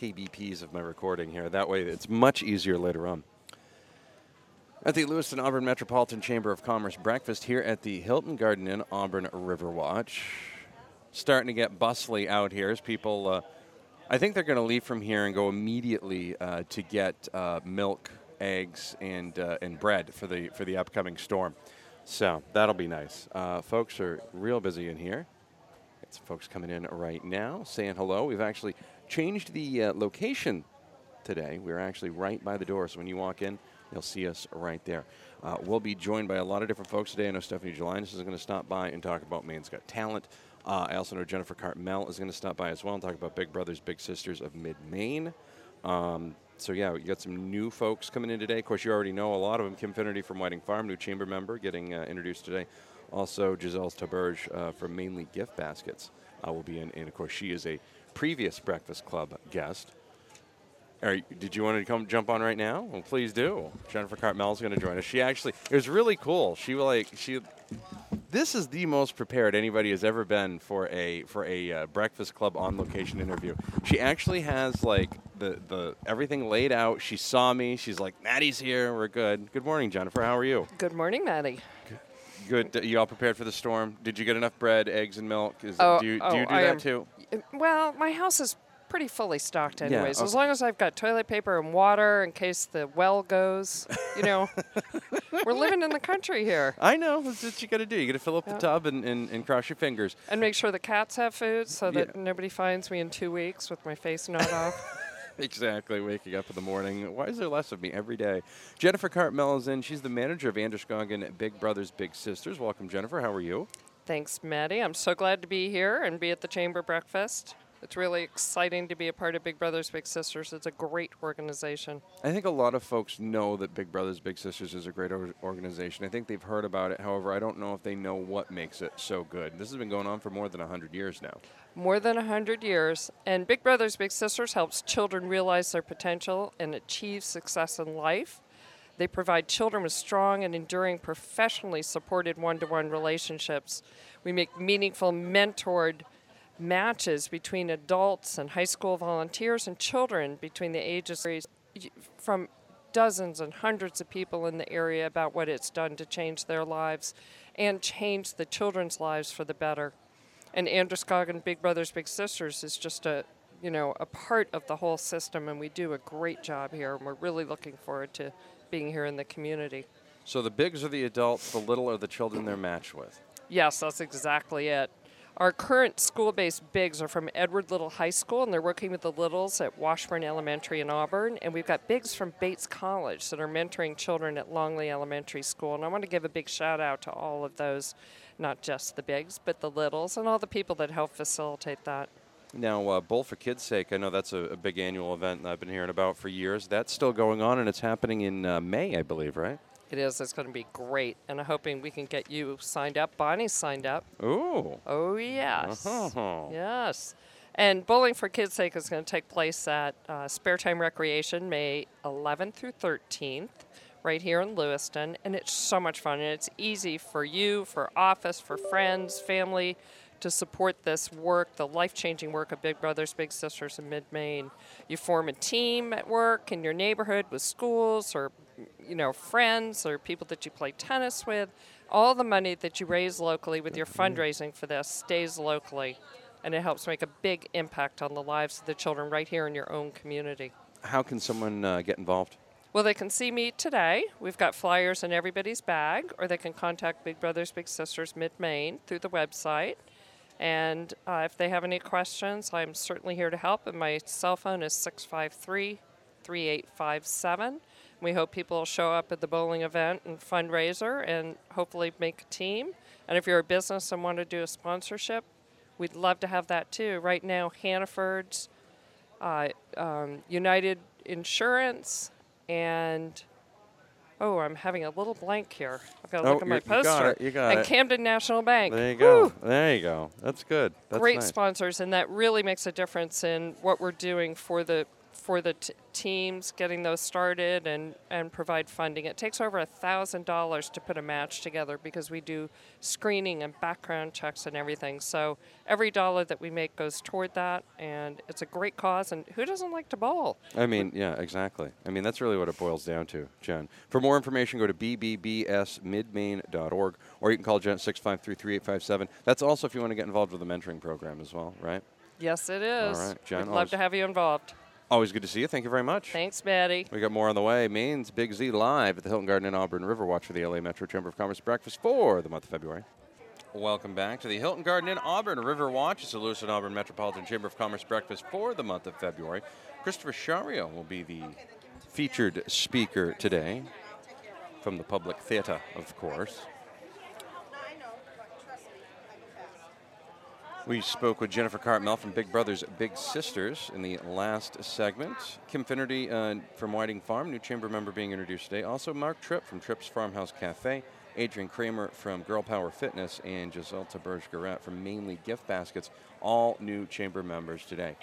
kbps of my recording here. That way, it's much easier later on. At the Lewiston Auburn Metropolitan Chamber of Commerce breakfast here at the Hilton Garden Inn Auburn Riverwatch. Starting to get bustly out here as people. Uh, I think they're going to leave from here and go immediately uh, to get uh, milk, eggs, and uh, and bread for the for the upcoming storm. So that'll be nice. Uh, folks are real busy in here. Some folks coming in right now saying hello. We've actually changed the uh, location today. We're actually right by the door, so when you walk in, you'll see us right there. Uh, we'll be joined by a lot of different folks today. I know Stephanie Gelinas is going to stop by and talk about Maine's Got Talent. Uh, I also know Jennifer Cartmel is going to stop by as well and talk about Big Brothers Big Sisters of Mid Maine. Um, so yeah, you got some new folks coming in today. Of course, you already know a lot of them. Kim Finnerty from Whiting Farm, new chamber member, getting uh, introduced today. Also, Giselle Taberge uh, from Mainly Gift Baskets uh, will be in, and of course, she is a previous Breakfast Club guest. Right, did you want to come jump on right now? Well, please do. Jennifer Cartmel is going to join us. She actually, it was really cool. She like she, this is the most prepared anybody has ever been for a for a uh, Breakfast Club on location interview. She actually has like the the everything laid out. She saw me. She's like, Maddie's here. We're good. Good morning, Jennifer. How are you? Good morning, Maddie. Good. You all prepared for the storm? Did you get enough bread, eggs, and milk? Is, Oh, do you, oh, do, you do I that am- too? Well, my house is pretty fully stocked, anyways. As okay. long as I've got toilet paper and water in case the well goes, you know, we're living in the country here. I know. That's what you got to do. You got to fill up the tub and, and, and cross your fingers. And make sure the cats have food so that Yeah. nobody finds me in two weeks with my face not off. Exactly. Waking up in the morning. Why is there less of me every day? Jennifer Cartmel is in. She's the manager of Androscoggin Big Brothers Big Sisters. Welcome, Jennifer. How are you? Thanks, Maddie. I'm so glad to be here and be at the Chamber Breakfast. It's really exciting to be a part of Big Brothers Big Sisters. It's a great organization. I think a lot of folks know that Big Brothers Big Sisters is a great or- organization. I think they've heard about it. However, I don't know if they know what makes it so good. This has been going on for more than 100 years now. more than 100 years, and Big Brothers Big Sisters helps children realize their potential and achieve success in life. They provide children with strong and enduring, professionally supported one to one relationships. We make meaningful, mentored matches between adults and high school volunteers and children between the ages from dozens and hundreds of people in the area about what it's done to change their lives and change the children's lives for the better. And Androscoggin Big Brothers Big Sisters is just a you know a part of the whole system, and we do a great job here. And we're really looking forward to being here in the community. So the bigs are the adults, the little are the children they're matched with. Yes, that's exactly it. Our current school based bigs are from Edward Little High School, and they're working with the littles at Washburn Elementary in Auburn. And we've got bigs from Bates College that are mentoring children at Longley Elementary School. And I want to give a big shout out to all of those, not just the bigs, but the littles and all the people that help facilitate that. Now, uh, Bowl for Kids' Sake, I know that's a, a big annual event that I've been hearing about for years. That's still going on, and it's happening in uh, May, I believe, right? It is. It's going to be great. And I'm hoping we can get you signed up. Bonnie's signed up. Ooh. Oh, yes. Uh-huh. Yes. And Bowling for Kids' Sake is going to take place at uh, Spare Time Recreation May 11th through 13th, right here in Lewiston. And it's so much fun. And it's easy for you, for office, for friends, family to support this work, the life changing work of Big Brothers Big Sisters in Mid Maine. You form a team at work in your neighborhood with schools or you know friends or people that you play tennis with. All the money that you raise locally with your fundraising for this stays locally and it helps make a big impact on the lives of the children right here in your own community. How can someone uh, get involved? Well, they can see me today. We've got flyers in everybody's bag, or they can contact Big Brothers Big Sisters Mid Maine through the website. And uh, if they have any questions, I'm certainly here to help. And my cell phone is 653 3857. We hope people will show up at the bowling event and fundraiser and hopefully make a team. And if you're a business and want to do a sponsorship, we'd love to have that too. Right now, Hannaford's, uh, um, United Insurance, and oh, I'm having a little blank here. I've got to Oh, look at my you- you got it, you got and it. Camden National Bank. There you go. Whew. There you go. That's good. That's Great nice. sponsors, and that really makes a difference in what we're doing for the for the t- teams, getting those started and, and provide funding. It takes over $1,000 to put a match together because we do screening and background checks and everything. So every dollar that we make goes toward that, and it's a great cause. And who doesn't like to bowl? I mean, yeah, exactly. I mean, that's really what it boils down to, Jen. For more information, go to bbbsmidmaine.org, or you can call Jen at 653-3857. That's also if you want to get involved with the mentoring program as well, right? Yes, it is. All right, Jen, We'd love to have you involved. Always good to see you. Thank you very much. Thanks, Maddie. We got more on the way. Maine's Big Z live at the Hilton Garden Inn Auburn Riverwatch for the LA Metro Chamber of Commerce breakfast for the month of February. Welcome back to the Hilton Garden Inn Auburn Riverwatch. It's the Lewiston Auburn Metropolitan Chamber of Commerce breakfast for the month of February. Christopher Schario will be the featured speaker today from the Public Theatre, of course. We spoke with Jennifer Cartmel from Big Brothers Big Sisters in the last segment. Kim Finnerty uh, from Whiting Farm, new chamber member being introduced today. Also, Mark Tripp from Tripp's Farmhouse Cafe, Adrian Kramer from Girl Power Fitness, and Giselle Taberge Garrett from Mainly Gift Baskets, all new chamber members today.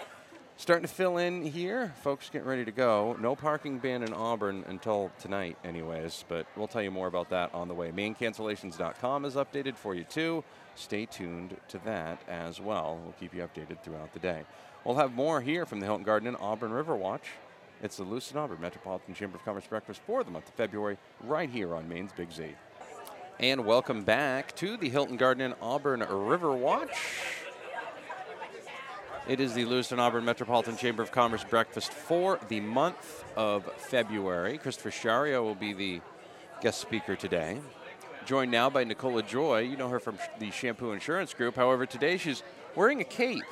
Starting to fill in here. Folks getting ready to go. No parking ban in Auburn until tonight, anyways, but we'll tell you more about that on the way. Mainecancellations.com is updated for you, too. Stay tuned to that as well. We'll keep you updated throughout the day. We'll have more here from the Hilton Garden Inn Auburn River Watch. It's the Lewiston Auburn Metropolitan Chamber of Commerce breakfast for the month of February, right here on Maine's Big Z. And welcome back to the Hilton Garden in Auburn Riverwatch. It is the Lewiston Auburn Metropolitan Chamber of Commerce breakfast for the month of February. Christopher Schario will be the guest speaker today. Joined now by Nicola Joy. You know her from the Champoux Insurance Group. However, today she's wearing a cape.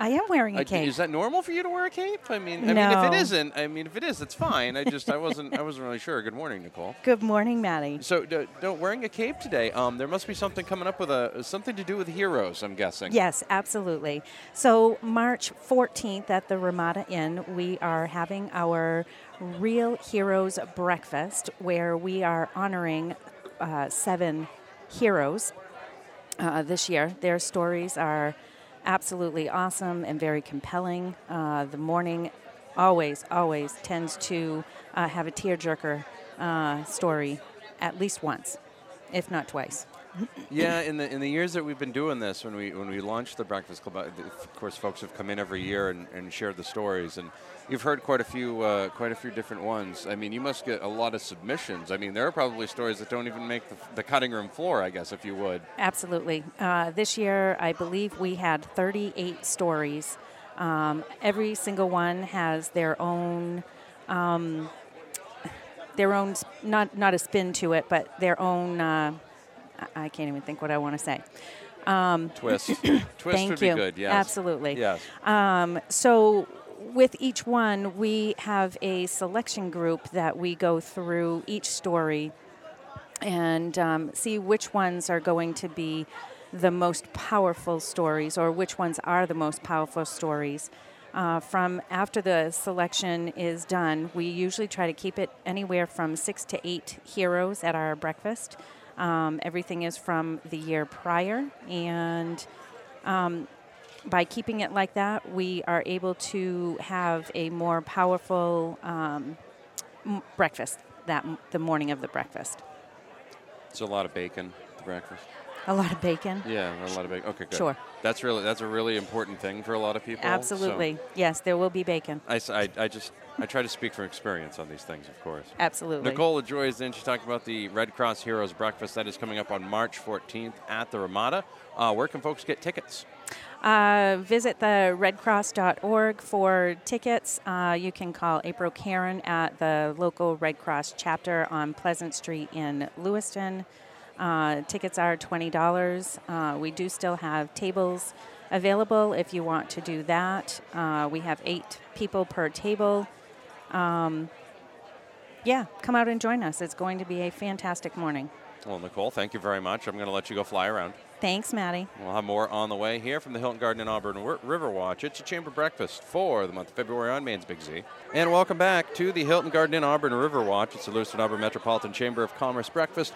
I am wearing a Uh, cape. Is that normal for you to wear a cape? I mean, I mean, if it No. isn't, I mean, if it is, it's fine. I just, I wasn't, I wasn't really sure. Good morning, Nicole. Good morning, Maddie. So, d- wearing a cape today. Um, there must be something coming up with a something to do with heroes. I'm guessing. Yes, absolutely. So, March 14th at the Ramada Inn, we are having our Real Heroes Breakfast where we are honoring uh, seven heroes uh, this year. Their stories are absolutely awesome and very compelling. Uh, the morning always, always tends to uh, have a tearjerker uh, story at least once, if not twice. Yeah, in the in the years that we've been doing this, when we when we launched the Breakfast Club, of course, folks have come in every year and, and shared the stories, and you've heard quite a few uh, quite a few different ones. I mean, you must get a lot of submissions. I mean, there are probably stories that don't even make the, the cutting room floor, I guess, if you would. Absolutely. Uh, this year, I believe we had 38 stories. Um, every single one has their own, um, their own not not a spin to it, but their own. Uh, I can't even think what I want to say. Twist, twist Thank would you. be good. Yes, Absolutely. Yes. Um, so, with each one, we have a selection group that we go through each story and um, see which ones are going to be the most powerful stories or which ones are the most powerful stories. Uh, from after the selection is done, we usually try to keep it anywhere from six to eight heroes at our breakfast. Um, everything is from the year prior, and by keeping it like that, we are able to have a more powerful um, m- breakfast that m- the morning of the breakfast. It's a lot of bacon. The breakfast. A lot of bacon. Yeah, a lot of bacon. Okay, good. Sure. That's really that's a really important thing for a lot of people. so- Absolutely. Yes, there will be bacon. I, I, I just I try to speak from experience on these things, of course. Absolutely. Nicola Joy is in. She's talking about the Red Cross Heroes Breakfast that is coming up on March 14th at the Ramada. Uh, where can folks get tickets? Uh, visit the redcross.org for tickets. Uh, you can call April Karen at the local Red Cross chapter on Pleasant Street in Lewiston. Uh, tickets are $20. Uh, we do still have tables available if you want to do that. Uh, we have eight people per table. Um, yeah, come out and join us. It's going to be a fantastic morning. Well, Nicole, thank you very much. I'm going to let you go fly around. Thanks, Maddie. We'll have more on the way here from the Hilton Garden Inn Auburn Riverwatch. It's a chamber breakfast for the month of February on Maine's Big Z. And welcome back to the Hilton Garden Inn Auburn Riverwatch. It's the Lewiston Auburn Metropolitan Chamber of Commerce breakfast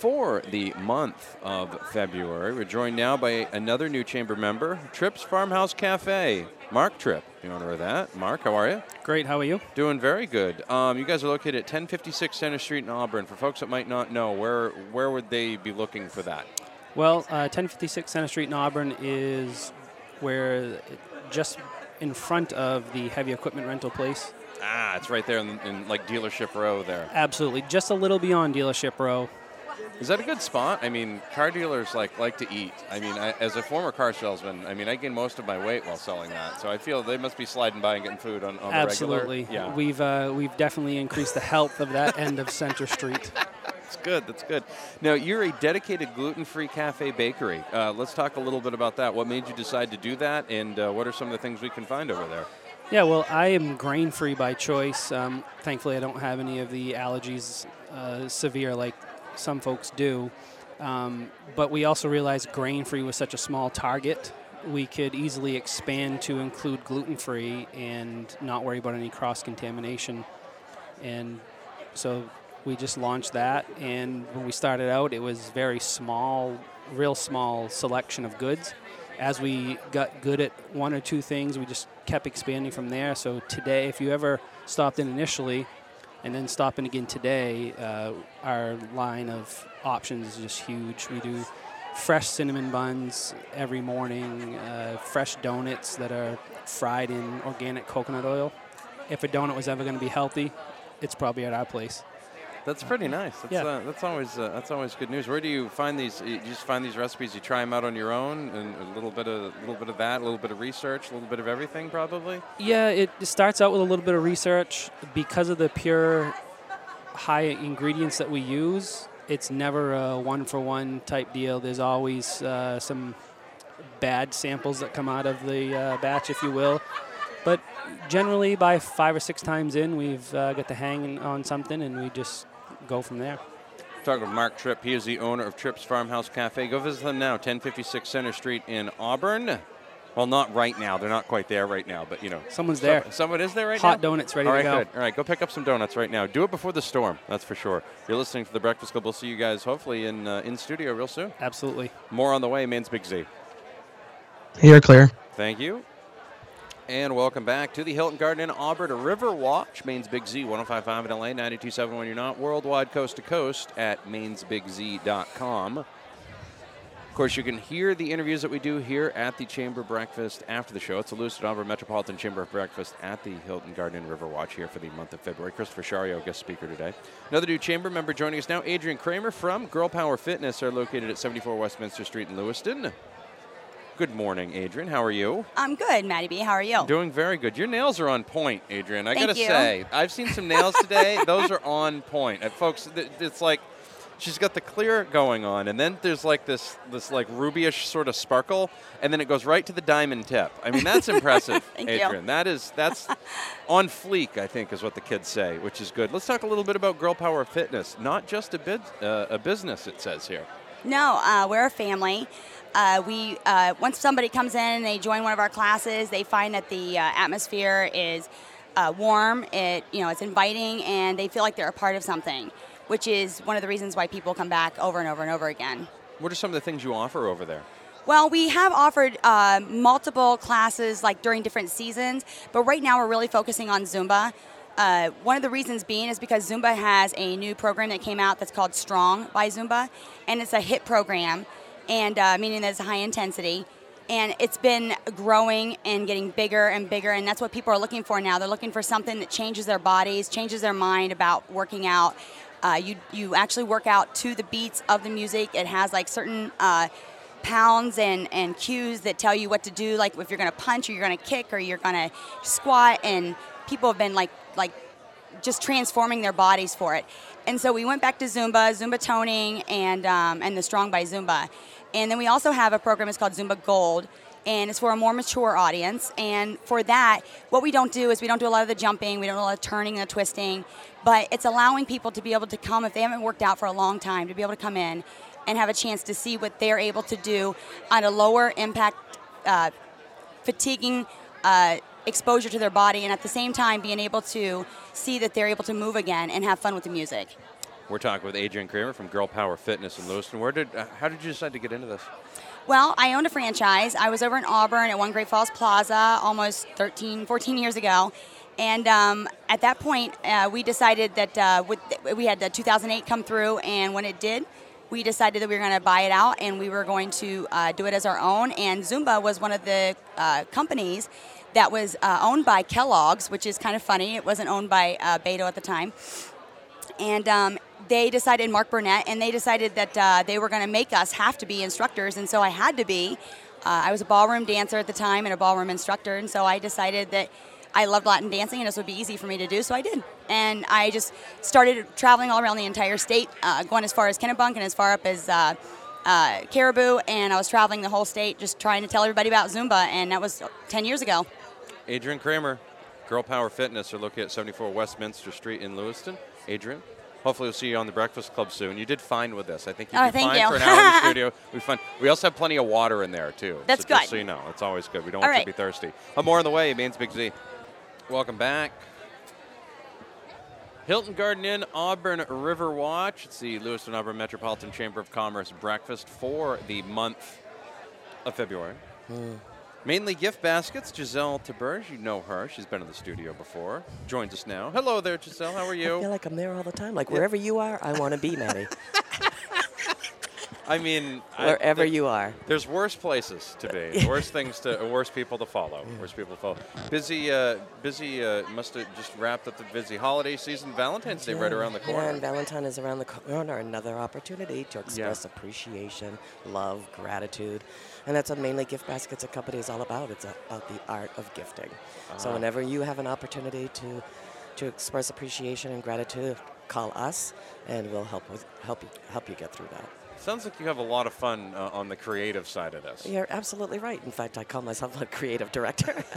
for the month of February. We're joined now by another new chamber member, Tripp's Farmhouse Cafe. Mark Tripp, the owner of that. Mark, how are you? Great. How are you? Doing very good. Um, you guys are located at 1056 Center Street in Auburn. For folks that might not know, where where would they be looking for that? Well, uh, 1056 Center Street in Auburn is where just in front of the heavy equipment rental place. Ah, it's right there in, in like dealership row there. Absolutely, just a little beyond dealership row. Is that a good spot? I mean, car dealers like like to eat. I mean, I, as a former car salesman, I mean, I gain most of my weight while selling that. So I feel they must be sliding by and getting food on, on Absolutely. the regular. Yeah, We've uh, we've definitely increased the health of that end of Center Street. that's good. That's good. Now you're a dedicated gluten-free cafe bakery. Uh, let's talk a little bit about that. What made you decide to do that, and uh, what are some of the things we can find over there? Yeah, well, I am grain free by choice. Um, thankfully, I don't have any of the allergies uh, severe like some folks do. Um, but we also realized grain free was such a small target. We could easily expand to include gluten free and not worry about any cross contamination. And so we just launched that. And when we started out, it was very small, real small selection of goods. As we got good at one or two things, we just kept expanding from there. So today, if you ever stopped in initially and then stopping again today, uh, our line of options is just huge. We do fresh cinnamon buns every morning, uh, fresh donuts that are fried in organic coconut oil. If a donut was ever going to be healthy, it's probably at our place. That's pretty nice. That's, Yeah. uh, that's always uh, that's always good news. Where do you find these? You just find these recipes. You try them out on your own, and a little bit of a little bit of that, a little bit of research, a little bit of everything, probably. Yeah, it starts out with a little bit of research because of the pure high ingredients that we use. It's never a one for one type deal. There's always uh, some bad samples that come out of the uh, batch, if you will. But generally, by five or six times in, we've uh, got the hang on something, and we just go from there. Talking with Mark Tripp. He is the owner of Tripp's Farmhouse Cafe. Go visit them now, 1056 Center Street in Auburn. Well, not right now. They're not quite there right now, but you know. Someone's there. Some- someone is there right now. Hot donuts ready All to right, go. good. All right, go pick up some donuts right now. Do it before the storm. That's for sure. You're listening to the Breakfast Club. We'll see you guys hopefully in uh, in studio real soon. Absolutely. More on the way. Maine's Big Z. You're clear. Thank you. And welcome back to the Hilton Garden Inn Auburn River Watch, Maine's Big Z, 1055 in LA, 927 when you're not, worldwide coast to coast at mainesbigz.com. Of course, you can hear the interviews that we do here at the Chamber Breakfast after the show. It's the Lewiston Auburn Metropolitan Chamber of Breakfast at the Hilton Garden River Watch here for the month of February. Christopher Schario, guest speaker today. Another new Chamber member joining us now, Adrian Kramer from Girl Power Fitness. Are located at 74 Westminster Street in Lewiston. Good morning, Adrian. How are you? I'm good, Maddie B. How are you? Doing very good. Your nails are on point, Adrian. I Thank gotta you. say, I've seen some nails today. Those are on point. And folks, it's like she's got the clear going on, and then there's like this this like rubyish sort of sparkle, and then it goes right to the diamond tip. I mean, that's impressive, Thank you. Adrian. That is that's on fleek, I think, is what the kids say, which is good. Let's talk a little bit about Girl Power Fitness. Not just a bid, uh, a business. It says here. No, uh, we're a family. Uh, we uh, once somebody comes in and they join one of our classes, they find that the uh, atmosphere is uh, warm. It you know it's inviting, and they feel like they're a part of something, which is one of the reasons why people come back over and over and over again. What are some of the things you offer over there? Well, we have offered uh, multiple classes like during different seasons, but right now we're really focusing on Zumba. Uh, one of the reasons being is because Zumba has a new program that came out that's called Strong by Zumba, and it's a HIIT program, and uh, meaning that it's high intensity. And it's been growing and getting bigger and bigger, and that's what people are looking for now. They're looking for something that changes their bodies, changes their mind about working out. Uh, you you actually work out to the beats of the music. It has like certain uh, pounds and, and cues that tell you what to do, like if you're to punch or you're to kick or you're to squat. And people have been like like just transforming their bodies for it. And so we went back to Zumba, Zumba toning, and um, and the Strong by Zumba. And then we also have a program. It's called Zumba Gold. And it's for a more mature audience. And for that, what we don't do is we don't do a lot of the jumping, we don't do a lot of turning and the twisting, but it's allowing people to be able to come, if they haven't worked out for a long time, to be able to come in and have a chance to see what they're able to do on a lower impact, uh, fatiguing uh, exposure to their body, and at the same time being able to see that they're able to move again and have fun with the music. We're talking with Adrian Kramer from Girl Power Fitness in Lewiston. Where did, uh, how did you decide to get into this? Well, I owned a franchise. I was over in Auburn at One Great Falls Plaza almost 13, 14 years ago. And um, at that point, uh, we decided that uh, with, we had the 2008 come through, and when it did, we decided that we were going to buy it out and we were going to uh, do it as our own. And Zumba was one of the uh, companies that was uh, owned by Kellogg's, which is kind of funny. It wasn't owned by uh, Beto at the time. And um, they decided, Mark Burnett, and they decided that uh, they were going to make us have to be instructors. And so I had to be. Uh, I was a ballroom dancer at the time and a ballroom instructor. And so I decided that I loved Latin dancing and this would be easy for me to do, so I did. And I just started traveling all around the entire state, uh, going as far as Kennebunk and as far up as uh, uh, Caribou, and I was traveling the whole state just trying to tell everybody about Zumba, and that was 10 years ago. Adrian Kramer, Girl Power Fitness, are located at 74 Westminster Street in Lewiston. Adrian, hopefully we'll see you on the Breakfast Club soon. You did fine with this. I think you Oh, did thank fine you. for an hour in the studio. We fun. We also have plenty of water in there too. That's so Just good. so you know, it's always good. We don't All want you to be thirsty. Uh, more on the way. Maine's Big Z. Welcome back. Hilton Garden Inn, Auburn River Watch. It's the Lewiston Auburn Metropolitan Chamber of Commerce breakfast for the month of February. Hmm. Mainly gift baskets. Giselle Taberge, you know her. She's been in the studio before. Joins us now. Hello there, Giselle. How are you? I feel like I'm there all the time. Like wherever you are, I want to be, Maddie. I mean, I- wherever you are. There's worse places to be, worse things to, worse people to follow, worse people to follow. Busy, uh, busy. Uh, must have just wrapped up the busy holiday season. Valentine's Day right around the Yeah, corner. and Valentine is around the corner. Another opportunity to express appreciation, love, gratitude. And that's what mainly Gift Baskets, a company, is all about. It's about the art of gifting. So Uh-huh. whenever you have an opportunity to, to express appreciation and gratitude, call us, and we'll help with, help you help you get through that. Sounds like you have a lot of fun uh, on the creative side of this. You're absolutely right. In fact, I call myself a creative director.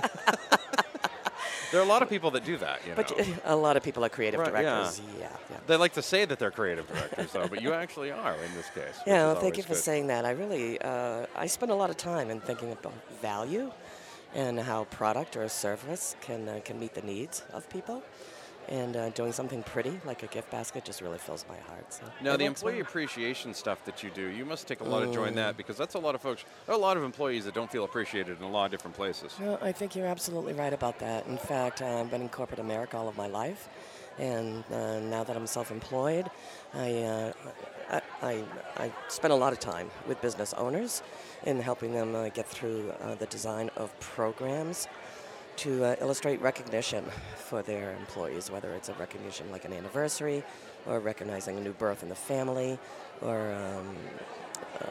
There are a lot of people that do that. You but a lot of people are creative Right, directors. Yeah, yeah. They like to say that they're creative directors, though, but you actually are in this case. Yeah, well, thank you for good. saying that. I really, uh, I spend a lot of time in thinking about value and how product or a service can uh, can meet the needs of people. And uh, doing something pretty like a gift basket just really fills my heart. So Now, the employee welcome. appreciation stuff that you do, you must take a lot of joy in Mm. that because that's a lot of folks. A lot of employees that don't feel appreciated in a lot of different places. Well, I think you're absolutely right about that. In fact, uh, I've been in corporate America all of my life, and uh, now that I'm self-employed, I, uh, I, I, I spend a lot of time with business owners in helping them uh, get through uh, the design of programs to uh, illustrate recognition for their employees, whether it's a recognition like an anniversary, or recognizing a new birth in the family, or um, um,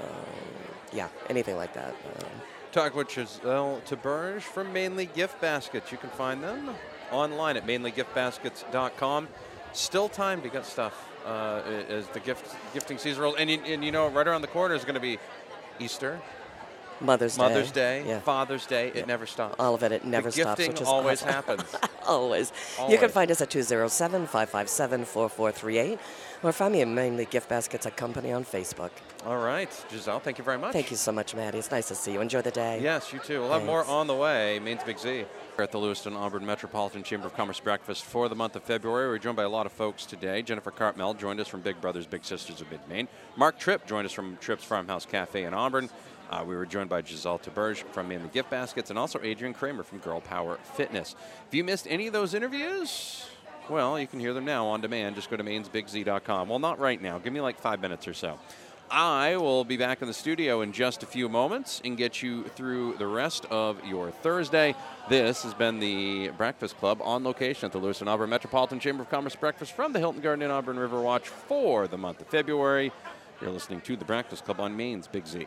yeah, anything like that. Um, Talk with Giselle Taberge from Mainly Gift Baskets. You can find them online at mainlygiftbaskets.com. Still time to get stuff uh, as the gift gifting season rolls. And and you know, right around the corner is going to be Easter, Mother's Day. Mother's Day, Yeah. Father's Day. It Yeah. never stops. All of it, it never the stops. gifting which is always awesome. happens. always. You can find us at 207 557 4438 or find me at Mainly Gift Baskets at Company on Facebook. All right, Giselle, thank you very much. Thank you so much, Maddie. It's nice to see you. Enjoy the day. Yes, you too. We'll have more on the way. Maine's Big Z. We're at the Lewiston Auburn Metropolitan Chamber of Commerce breakfast for the month of February. We're joined by a lot of folks today. Jennifer Cartmel joined us from Big Brothers Big Sisters of Mid Maine. Mark Tripp joined us from Tripp's Farmhouse Cafe in Auburn. Uh, we were joined by Giselle Taberge from Mainly Gift Baskets and also Adrian Kramer from Girl Power Fitness. If you missed any of those interviews, well, you can hear them now on demand. Just go to mainesbigz.com. Well, not right now. Give me like five minutes or so. I will be back in the studio in just a few moments and get you through the rest of your Thursday. This has been the Breakfast Club on location at the Lewiston Auburn Metropolitan Chamber of Commerce breakfast from the Hilton Garden Inn Auburn River Watch for the month of February. You're listening to the Breakfast Club on Maine's Big Z.